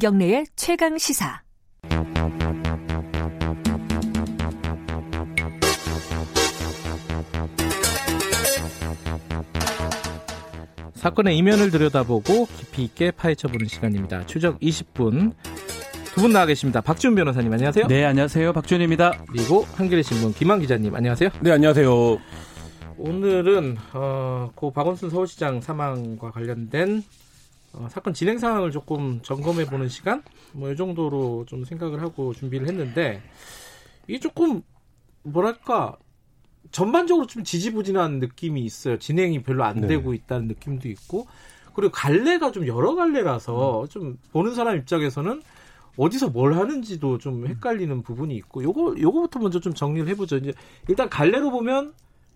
김경래의 최강 시사. 사건의 이면을 들여다보고 깊이 있게 파헤쳐보는 시간입니다. 추적 20분 두 분 나와 계십니다. 박지훈 변호사님 안녕하세요. 네, 안녕하세요. 박지훈입니다. 그리고 한겨레 신문 김한 기자님 안녕하세요. 네, 안녕하세요. 오늘은 어, 고 박원순 서울시장 사망과 관련된 어, 사건 진행 상황을 조금 점검해 보는 시간 뭐 이 정도로 좀 생각을 하고 준비를 했는데 이게 조금 뭐랄까 전반적으로 좀 지지부진한 느낌이 있어요. 진행이 별로 안 네. 되고 있다는 느낌도 있고 그리고 갈래가 좀 여러 갈래라서 좀 보는 사람 입장에서는 어디서 뭘 하는지도 좀 헷갈리는 부분이 있고 요거 요거부터 먼저 좀 정리를 해보죠. 이제 일단 갈래로 보면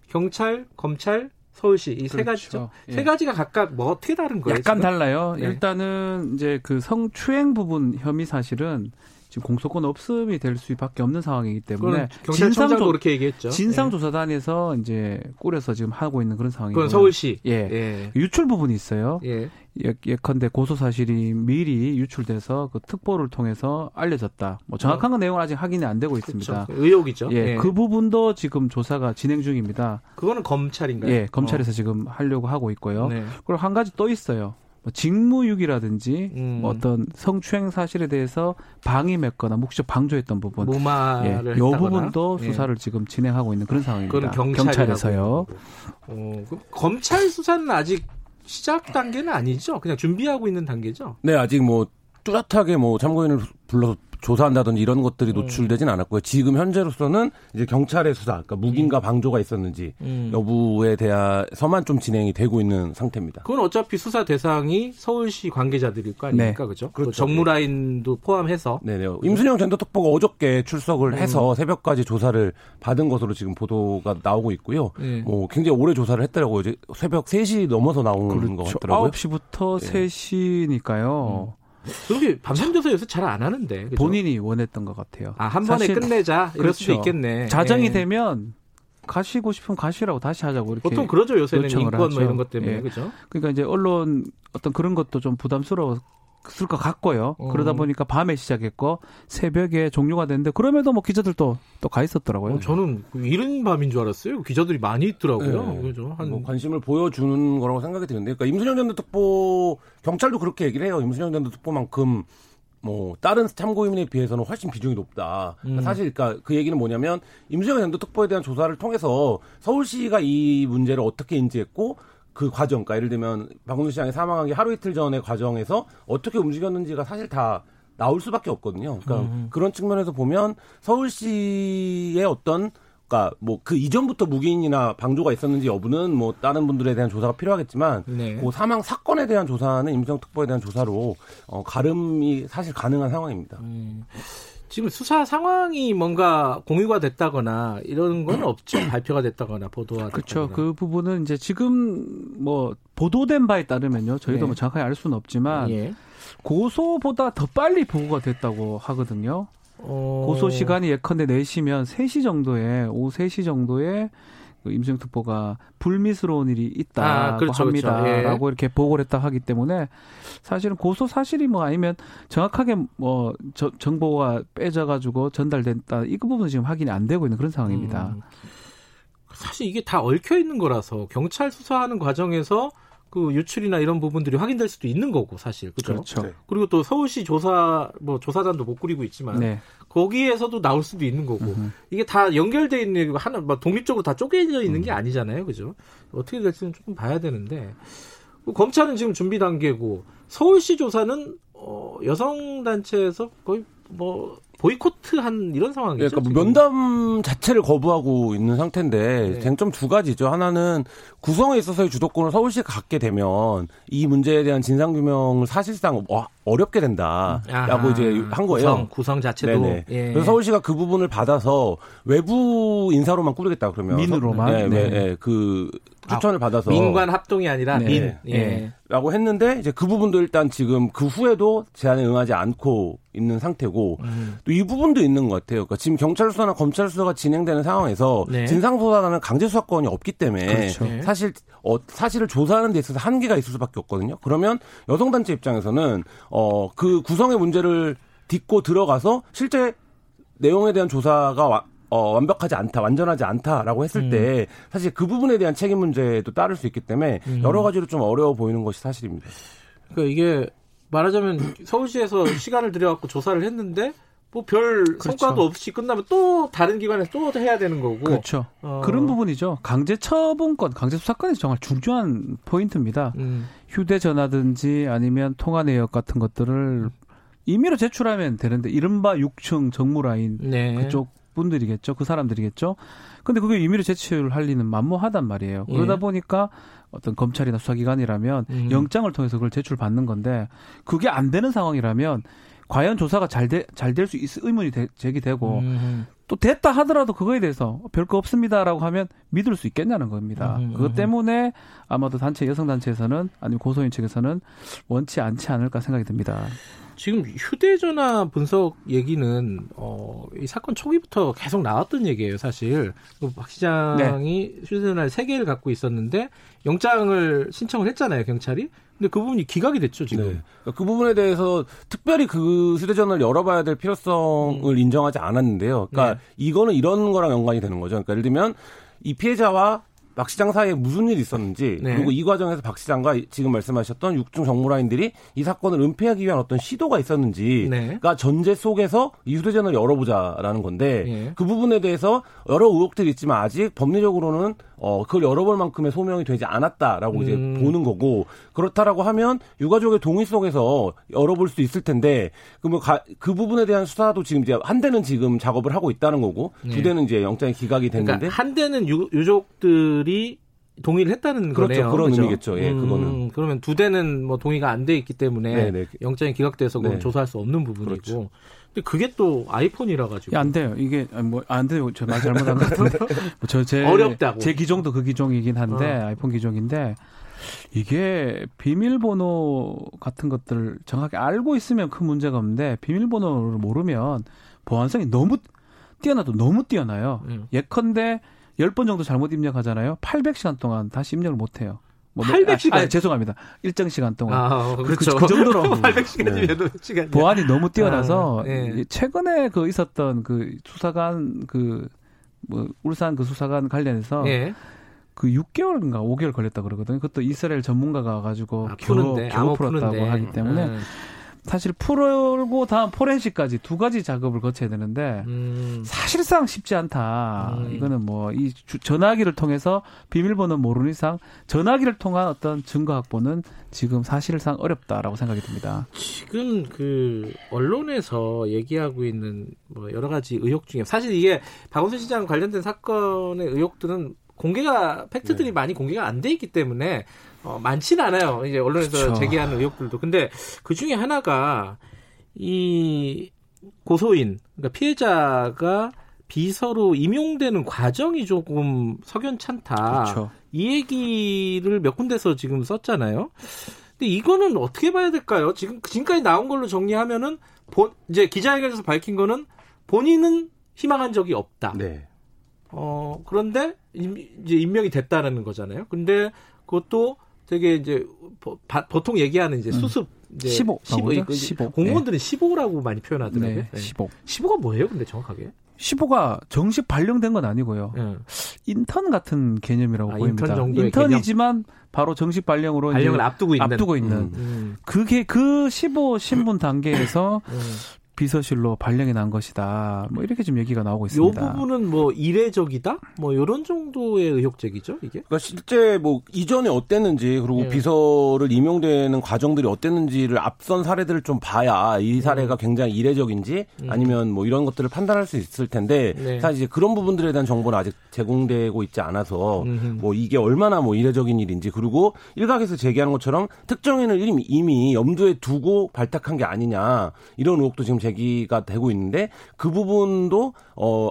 경찰, 검찰, 서울시 이세 그렇죠. 가지죠. 예. 세 가지가 각각 뭐 어떻게 다른 거예요? 약간 지금? 달라요. 네. 일단은 이제 그 성추행 부분 혐의 사실은 지금 공소권 없음이 될 수밖에 없는 상황이기 때문에 경찰청장도 그렇게 얘기했죠. 예. 진상조사단에서 이제 꾸려서 지금 하고 있는 그런 상황이고 그건 서울시. 예. 예. 유출 부분이 있어요. 예. 예, 예컨대 고소 사실이 미리 유출돼서 그 특보를 통해서 알려졌다. 뭐 정확한 건 내용은 아직 확인이 안 되고 있습니다. 그렇죠. 의혹이죠. 예, 그 부분도 지금 조사가 진행 중입니다. 그거는 검찰인가요? 예, 검찰에서 지금 하려고 하고 있고요. 어. 네. 그리고 한 가지 또 있어요. 뭐 직무유기라든지 음. 뭐 어떤 성추행 사실에 대해서 방임했거나 묵시적 방조했던 부분, 예, 무마를 요 했다거나. 부분도 예. 수사를 지금 진행하고 있는 그런 상황입니다. 경찰에서요. 어, 그 검찰 수사는 아직 시작 단계는 아니죠. 그냥 준비하고 있는 단계죠. 네, 아직 뭐 뚜렷하게 뭐 참고인을 불러서 조사한다든지 이런 것들이 음. 노출되진 않았고요. 지금 현재로서는 이제 경찰의 수사, 그러니까 무기인가 방조가 있었는지 음. 여부에 대해서만 좀 진행이 되고 있는 상태입니다. 그건 어차피 수사 대상이 서울시 관계자들일 거 아닙니까, 그죠? 그 그렇죠. 정무라인도 포함해서 네네. 임순영 전 특보가 어저께 출석을 음. 해서 새벽까지 조사를 받은 것으로 지금 보도가 나오고 있고요. 예. 뭐 굉장히 오래 조사를 했더라고요. 이제 새벽 3시 넘어서 나온 것 그렇죠. 같더라고요. 9시부터 예. 3시니까요. 그게 밤샘조사 요새 잘 안 하는데. 그죠? 본인이 원했던 것 같아요. 아, 한 번에 끝내자. 이럴 그렇죠. 수도 있겠네. 자정이 예. 되면 가시고 싶으면 가시라고 다시 하자고 이렇게 보통 그러죠, 요새는 인권 뭐 하죠. 이런 것 때문에. 예. 그죠? 그러니까 이제 언론 어떤 그런 것도 좀 부담스러 웠을 것 같고요. 어. 그러다 보니까 밤에 시작했고 새벽에 종료가 됐는데 그럼에도 뭐 기자들도 또 가 있었더라고요. 어, 저는 그 이른 밤인 줄 알았어요. 기자들이 많이 있더라고요. 네. 그죠? 한 뭐 관심을 보여주는 거라고 생각이 드는데, 그러니까 임순영 전 특보 경찰도 그렇게 얘기를 해요. 임순영 전 특보만큼 뭐 다른 참고인에 비해서는 훨씬 비중이 높다. 그러니까 음. 사실 그러니까 그 얘기는 뭐냐면 임순영 전 특보에 대한 조사를 통해서 서울시가 이 문제를 어떻게 인지했고 그 과정, 그러니까 예를 들면 박원순 시장이 사망하기 하루 이틀 전의 과정에서 어떻게 움직였는지가 사실 다 나올 수밖에 없거든요. 그러니까 음. 그런 측면에서 보면 서울시의 어떤 그러니까 뭐 그 이전부터 무기인이나 방조가 있었는지 여부는 뭐 다른 분들에 대한 조사가 필요하겠지만 네. 그 사망 사건에 대한 조사는 임성 특보에 대한 조사로 어, 가름이 사실 가능한 상황입니다. 음, 지금 수사 상황이 뭔가 공유가 됐다거나 이런 건 없죠. 발표가 됐다거나 보도가 그렇죠. 그 부분은 이제 지금 뭐 보도된 바에 따르면요. 저희도 네. 뭐 정확하게 알 수는 없지만 예. 고소보다 더 빨리 보고가 됐다고 하거든요. 어, 고소 시간이 예컨대 4시면 3시 정도에 오후 3시 정도에 그 임수영 특보가 불미스러운 일이 있다고 아, 그렇죠, 그렇죠. 합니다라고 예. 이렇게 보고를 했다 하기 때문에 사실은 고소 사실이 뭐 아니면 정확하게 뭐 저- 정보가 빼져 가지고 전달됐다 이 부분은 지금 확인이 안 되고 있는 그런 상황입니다. 음, 사실 이게 다 얽혀 있는 거라서 경찰 수사하는 과정에서 그 유출이나 이런 부분들이 확인될 수도 있는 거고 사실 그죠? 그렇죠. 네. 그리고 또 서울시 조사 뭐 조사단도 못 꾸리고 있지만 네. 거기에서도 나올 수도 있는 거고 음흠. 이게 다 연결돼 있는 거 하나 뭐 독립적으로 다 쪼개져 있는 음. 게 아니잖아요, 그죠? 어떻게 될지는 조금 봐야 되는데 그 검찰은 지금 준비 단계고 서울시 조사는 어, 여성 단체에서 거의 뭐 보이코트한 이런 상황이죠. 그러니까 뭐 지금. 면담 자체를 거부하고 있는 상태인데 네. 쟁점 두 가지죠. 하나는 구성에 있어서의 주도권을 서울시에 갖게 되면 이 문제에 대한 진상 규명을 사실상 어, 어렵게 된다라고 아하, 이제 한 거예요. 구성, 구성 자체도. 예. 그래서 서울시가 그 부분을 받아서 외부 인사로만 꾸리겠다 그러면 민으로만? 네, 네, 네. 네. 그 추천을 받아서 민관 합동이 아니라 네. 민. 예. 예. 라고 했는데 이제 그 부분도 일단 지금 그 후에도 제안에 응하지 않고 있는 상태고 음. 또이 부분도 있는 것 같아요. 그러니까 지금 경찰 수사나 검찰 수사가 진행되는 상황에서 네. 진상 조사라는 강제 수사권이 없기 때문에 그렇죠. 네. 사실 어, 사실을 조사하는 데 있어서 한계가 있을 수밖에 없거든요. 그러면 여성 단체 입장에서는 어, 그 구성의 문제를 딛고 들어가서 실제 내용에 대한 조사가 와- 어, 완벽하지 않다, 완전하지 않다라고 했을 음. 때 사실 그 부분에 대한 책임 문제도 따를 수 있기 때문에 음. 여러 가지로 좀 어려워 보이는 것이 사실입니다. 그러니까 이게 말하자면 서울시에서 시간을 들여갖고 조사를 했는데 뭐별 성과도 없이 끝나면 또 다른 기관에서 또 해야 되는 거고. 그렇죠. 어. 그런 부분이죠. 강제 처분권, 강제 수사권이 정말 중요한 포인트입니다. 음. 휴대전화든지 아니면 통화 내역 같은 것들을 임의로 제출하면 되는데 이른바 6층 정무라인 네. 그쪽 분들이겠죠. 그 사람들이겠죠. 근데 그게 임의로 제출할 리는 만무하단 말이에요. 그러다 예. 보니까 어떤 검찰이나 수사기관이라면 음. 영장을 통해서 그걸 제출받는 건데 그게 안 되는 상황이라면 과연 조사가 잘될 수 있을 의문이 되- 제기되고 음. 또 됐다 하더라도 그거에 대해서 별거 없습니다라고 하면 믿을 수 있겠냐는 겁니다. 음, 음, 그것 음. 때문에 아마도 단체 여성 단체에서는 아니면 고소인 측에서는 원치 않지 않을까 생각이 듭니다. 지금 휴대전화 분석 얘기는 어, 이 사건 초기부터 계속 나왔던 얘기예요, 사실. 그박 시장이 휴대전화 세 개를 갖고 있었는데 영장을 신청을 했잖아요, 경찰이. 근데 그 부분이 기각이 됐죠, 지금. 네. 그러니까 그 부분에 대해서 특별히 그 휴대전화를 열어봐야 될 필요성을 인정하지 않았는데요. 그러니까 네. 이거는 이런 거랑 연관이 되는 거죠. 그러니까 예를 들면 이 피해자와 박 시장 사이에 무슨 일이 있었는지 네. 그리고 이 과정에서 박 시장과 지금 말씀하셨던 육중 정무라인들이 이 사건을 은폐하기 위한 어떤 시도가 있었는지가 네. 전제 속에서 이 휴대전화를 열어보자라는 건데 예. 그 부분에 대해서 여러 의혹들이 있지만 아직 법리적으로는 어 그걸 열어볼 만큼의 소명이 되지 않았다라고 이제 음. 보는 거고 그렇다라고 하면 유가족의 동의 속에서 열어볼 수 있을 텐데 그러면 가- 그 부분에 대한 수사도 지금 이제 한 대는 지금 작업을 하고 있다는 거고 네. 두 대는 이제 영장이 기각이 됐는데 그러니까 한 대는 유, 유족들 이 동의를 했다는 그렇죠. 거네요. 그런 그죠? 의미겠죠. 예, 그거는. 그러면 두 대는 뭐 동의가 안 돼 있기 때문에 네, 네. 영장이 기각돼서 그건 네. 조사할 수 없는 부분이고. 그렇죠. 근데 그게 또 아이폰이라 가지고. 야, 안 돼요. 이게 뭐 안 돼요. 저 말 잘못한 것 같은데. 저제 어렵다고. 제 기종도 그 기종이긴 한데 어. 아이폰 기종인데 이게 비밀번호 같은 것들을 정확히 알고 있으면 큰 문제가 없는데 비밀번호를 모르면 보안성이 너무 뛰어나도 너무 뛰어나요. 음. 예컨대 10번 정도 잘못 입력하잖아요. 800시간 동안 다시 입력을 못 해요. 뭐 800 시간? 아, 아, 죄송합니다. 일정 시간 동안. 아, 그- 그렇죠. 그 정도로 800시간이면 시간이 보안이 너무 뛰어나서 아, 예. 이 최근에 그 있었던 그 수사관 그 뭐 울산 그 수사관 관련해서 예. 그 6개월인가 5개월 걸렸다 그러거든요. 그것도 이스라엘 전문가가 와가지고 아, 겨우, 푸는데 겨우 암호 풀었다고. 하기 때문에 음. 사실 풀고 다음 포렌식까지 두 가지 작업을 거쳐야 되는데 음. 사실상 쉽지 않다. 음. 이거는 뭐 이 전화기를 통해서 비밀번호 모르는 이상 전화기를 통한 어떤 증거 확보는 지금 사실상 어렵다라고 생각이 듭니다. 지금 그 언론에서 얘기하고 있는 뭐 여러 가지 의혹 중에 사실 이게 박원순 시장 관련된 사건의 의혹들은 공개가 팩트들이 네. 많이 공개가 안 돼 있기 때문에 어, 많지는 않아요. 이제 언론에서 그렇죠. 제기하는 의혹들도. 근데 그 중에 하나가 이 고소인 그러니까 피해자가 비서로 임용되는 과정이 조금 석연찮다. 그렇죠. 이 얘기를 몇 군데서 지금 썼잖아요. 근데 이거는 어떻게 봐야 될까요? 지금 지금까지 나온 걸로 정리하면은 본 이제 기자회견에서 밝힌 거는 본인은 희망한 적이 없다. 네. 어 그런데 임, 이제 임명이 됐다는 거잖아요. 근데 그것도 되게 이제 보, 통 얘기하는 이제 수습 이제 15, 15, 나오죠? 그 15. 공무원들은 15라고 많이 표현하더라고요. 네, 네. 15. 15가 뭐예요? 근데 정확하게? 15가 정식 발령된 건 아니고요. 예. 인턴 같은 개념이라고 아, 보입니다. 인턴 정도의 인턴이지만 바로 정식 발령으로 발령을 앞두고 있는. 앞두고 있는 음. 음, 그게 그 15 신분 단계에서 음. 비서실로 발령이 난 것이다. 뭐 이렇게 좀 얘기가 나오고 요 있습니다. 부분은 뭐 이례적이다? 뭐 이런 정도의 의혹적이죠, 이게? 그러니까 실제 뭐 이전에 어땠는지 그리고 예. 비서를 임용되는 과정들이 어땠는지를 앞선 사례들을 좀 봐야 이 사례가 굉장히 이례적인지 음. 아니면 뭐 이런 것들을 판단할 수 있을 텐데 네. 사실 이제 그런 부분들에 대한 정보는 아직 제공되고 있지 않아서 음흠. 뭐 이게 얼마나 뭐 이례적인 일인지 그리고 일각에서 제기하는 것처럼 특정인을 이미, 이미 염두에 두고 발탁한 게 아니냐 이런 의혹도 지금 제기가 되고 있는데 그 부분도 어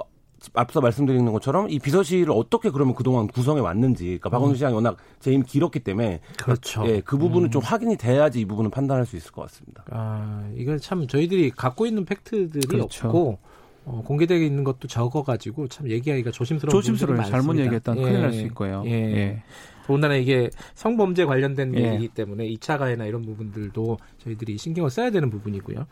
앞서 말씀드리는 것처럼 이 비서실을 어떻게 그러면 그동안 구성해 왔는지, 그러니까 박원순 시장이 워낙 재임이 길었기 때문에 그렇죠. 예, 그 부분은 좀 확인이 돼야지 이 부분은 판단할 수 있을 것 같습니다. 아, 이건 참 저희들이 갖고 있는 팩트들이 그렇죠. 없고 어, 공개되어 있는 것도 적어가지고 참 얘기하기가 조심스러운 조심스러워요. 잘못. 얘기했다는 예. 큰일 날 수 있고요. 예. 예. 더군다나 이게 성범죄 관련된 예. 일이기 때문에 2차 가해나 이런 부분들도 저희들이 신경을 써야 되는 부분이고요.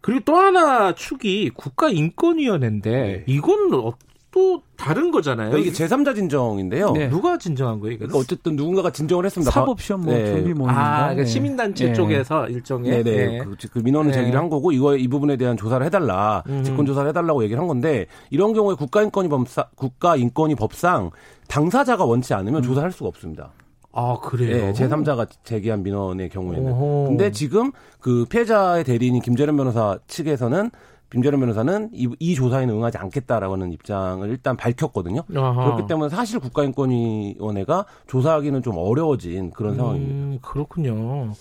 그리고 또 하나 축이 국가인권위원회인데 이건 어, 또 다른 거잖아요. 그러니까 이게 제3자 진정인데요. 네. 누가 진정한 거예요? 그러니까 어쨌든 누군가가 진정을 했습니다. 사법시험 뭐 네. 준비 모임인가? 아, 그러니까 예. 시민단체 예. 쪽에서 일종의 네네. 예. 그, 그 민원을 네. 제기를 한 거고, 이거, 이 부분에 대한 조사를 해달라, 음. 직권 조사를 해달라고 얘기를 한 건데, 이런 경우에 국가인권위 법상, 국가인권위 법상 당사자가 원치 않으면 조사할 수가 없습니다. 아 그래요. 네, 제3자가 제기한 민원의 경우에는. 오호. 근데 지금 그 피해자의 대리인인 김재련 변호사 측에서는 김재련 변호사는 이, 이 조사에는 응하지 않겠다라고 하는 입장을 일단 밝혔거든요. 아하. 그렇기 때문에 사실 국가인권위원회가 조사하기는 좀 어려워진 그런 상황입니다. 음, 그렇군요.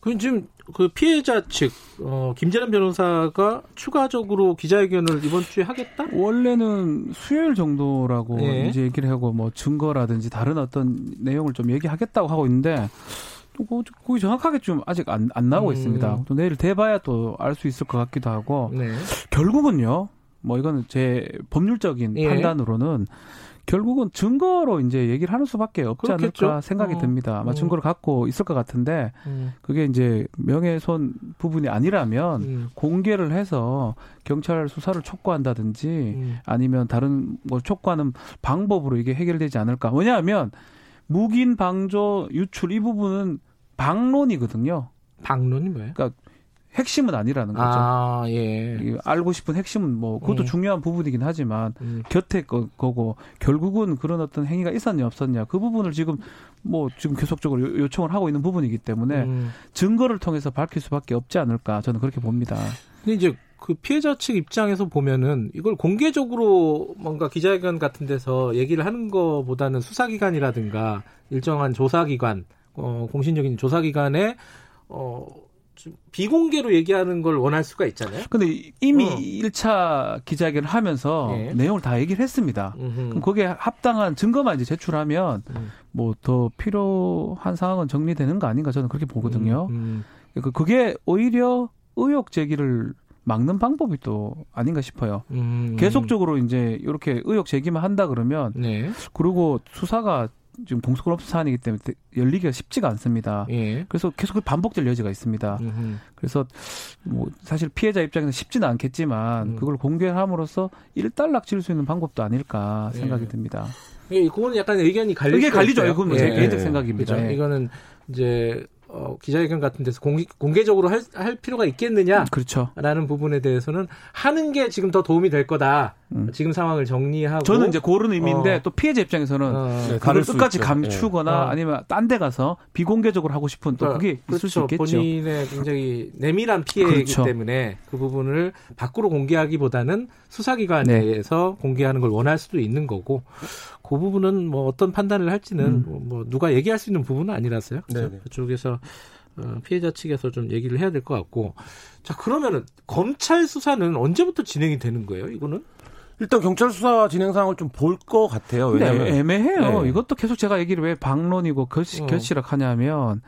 그 지금 그 피해자 측 어, 김재란 변호사가 추가적으로 기자회견을 이번 주에 하겠다? 원래는 수요일 정도라고 예. 이제 얘기를 하고 뭐 증거라든지 다른 어떤 내용을 좀 얘기하겠다고 하고 있는데 또 그- 거기 정확하게 좀 아직 안, 안 나오고 음. 있습니다. 또 내일 돼봐야 또 알 수 있을 것 같기도 하고 네. 결국은요. 뭐 이거는 제 법률적인 예. 판단으로는 결국은 증거로 이제 얘기를 하는 수밖에 없지 그렇겠죠. 않을까 생각이 어. 듭니다. 아마 어. 증거를 갖고 있을 것 같은데 음, 그게 이제 명예훼손 부분이 아니라면 음, 공개를 해서 경찰 수사를 촉구한다든지 음. 아니면 다른 뭐 촉구하는 방법으로 이게 해결되지 않을까. 왜냐하면 묵인 방조 유출 이 부분은 방론이거든요. 방론이 뭐예요? 핵심은 아니라는 거죠. 아, 예. 이 알고 싶은 핵심은 뭐 그것도 음. 중요한 부분이긴 하지만 음, 곁에 거, 거고 결국은 그런 어떤 행위가 있었냐 없었냐 그 부분을 지금 뭐 지금 계속적으로 요- 요청을 하고 있는 부분이기 때문에 음. 증거를 통해서 밝힐 수밖에 없지 않을까 저는 그렇게 봅니다. 근데 이제 그 피해자 측 입장에서 보면은 이걸 공개적으로 뭔가 기자회견 같은 데서 얘기를 하는 것보다는 수사기관이라든가 일정한 조사기관, 어, 공신력인 조사기관에 어, 좀 비공개로 얘기하는 걸 원할 수가 있잖아요. 근데 이미 어. 일 1차 기자회견을 하면서 예. 내용을 다 얘기를 했습니다. 음흠. 그럼 거기에 합당한 증거만 이제 제출하면 음. 뭐더 필요한 상황은 정리되는 거 아닌가 저는 그렇게 보거든요. 음, 그- 그게 오히려 의혹 제기를 막는 방법이 또 아닌가 싶어요. 음, 음. 계속적으로 이제 이렇게 의혹 제기만 한다 그러면 네. 그리고 수사가 지금 공소권 없는 사안이기 때문에 열리기가 쉽지가 않습니다. 예. 그래서 계속 반복될 여지가 있습니다. 음흠. 그래서 뭐 사실 피해자 입장에서 쉽지는 않겠지만 음. 그걸 공개함으로써 일단락 지을 수 있는 방법이 아닐까 생각이 예. 듭니다. 예, 그거는 약간 의견이 갈릴 이게 갈리죠. 뭐제 예. 개인적 예. 생각입니다. 그죠? 예. 이거는 이제 어, 기자회견 같은 데서 공개, 공개적으로 할, 할 필요가 있겠느냐? 그렇죠. 라는 부분에 대해서는 하는 게 지금 더 도움이 될 거다. 음. 지금 상황을 정리하고 저는 이제 그런 의미인데 어. 또 피해자 입장에서는 어, 네, 그걸 끝까지. 감추거나 어. 아니면 딴 데 가서 비공개적으로 하고 싶은 또 그러니까 그게 있을 수 그렇죠. 있겠죠. 본인의 굉장히 내밀한 피해이기 그렇죠. 때문에 그 부분을 밖으로 공개하기보다는 수사기관에서 네. 공개하는 걸 원할 수도 있는 거고 그 부분은 뭐 어떤 판단을 할지는 음. 뭐, 뭐 누가 얘기할 수 있는 부분은 아니라서요. 그래서 네네. 그쪽에서 어, 피해자 측에서 좀 얘기를 해야 될 것 같고 자 그러면은 검찰 수사는 언제부터 진행이 되는 거예요? 이거는 일단 경찰 수사 진행 상황을 좀 볼 것 같아요. 근데 왜냐하면 애매해요. 네. 이것도 계속 제가 얘기를 왜 방론이고 결시, 어. 결실학 하냐면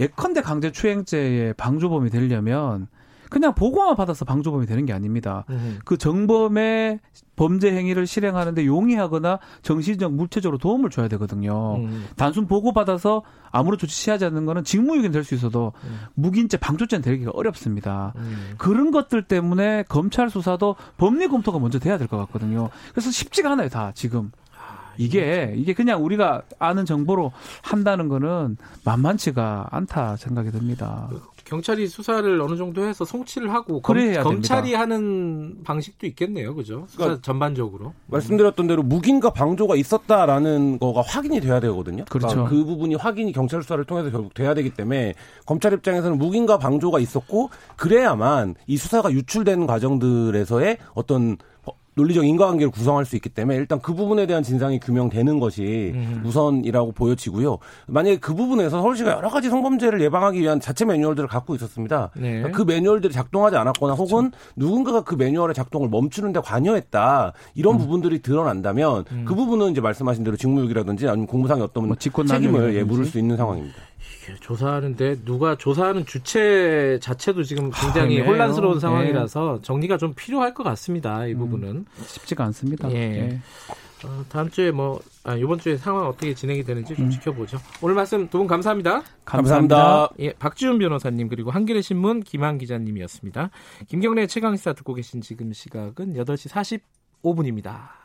예컨대 강제추행죄의 방조범이 되려면 그냥 보고만 받아서 방조범이 되는 게 아닙니다. 음. 그 정범의 범죄 행위를 실행하는데 용이하거나 정신적 물체적으로 도움을 줘야 되거든요. 음. 단순 보고 받아서 아무런 조치 취하지 않는 거는 직무유기는 될 수 있어도 음. 무기인죄 방조죄는 되기가 어렵습니다. 음. 그런 것들 때문에 검찰 수사도 법리 검토가 먼저 돼야 될 것 같거든요. 그래서 쉽지가 않아요, 다 지금. 이게 이게 그냥 우리가 아는 정보로 한다는 거는 만만치가 않다 생각이 듭니다. 경찰이 수사를 어느 정도 해서 송치를 하고 그래야 검, 됩니다. 검찰이 하는 방식도 있겠네요, 그죠? 수사 그러니까 전반적으로. 말씀드렸던 대로 무기인가 방조가 있었다라는 거가 확인이 돼야 되거든요. 그렇죠. 그러니까 그 부분이 확인이 경찰 수사를 통해서 결국 돼야 되기 때문에 검찰 입장에서는 무기인가 방조가 있었고 그래야만 이 수사가 유출되는 과정들에서의 어떤 어, 논리적 인과관계를 구성할 수 있기 때문에 일단 그 부분에 대한 진상이 규명되는 것이 음. 우선이라고 보여지고요. 만약에 그 부분에서 서울시가 여러 가지 성범죄를 예방하기 위한 자체 매뉴얼들을 갖고 있었습니다. 네. 그 매뉴얼들이 작동하지 않았거나 혹은 누군가가 그 매뉴얼의 작동을 멈추는데 관여했다 이런 부분들이 드러난다면 그 부분은 이제 말씀하신 대로 직무유기라든지 아니면 공무상의 어떤 뭐 책임을 예. 물을 수 있는 상황입니다. 이게 조사하는데 누가 조사하는 주체 자체도 지금 굉장히 그러네요. 혼란스러운 예. 상황이라서 정리가 좀 필요할 것 같습니다. 이 부분은. 쉽지가 않습니다. 예. 예. 어, 다음 주에 뭐, 아, 이번 주에 상황 어떻게 진행이 되는지 좀 지켜보죠. 오늘 말씀 두분 감사합니다. 감사합니다. 예, 박지훈 변호사님 그리고 한겨레 신문 김한 기자님이었습니다. 김경래 최강 시사 듣고 계신 지금 시각은 8시 45분입니다.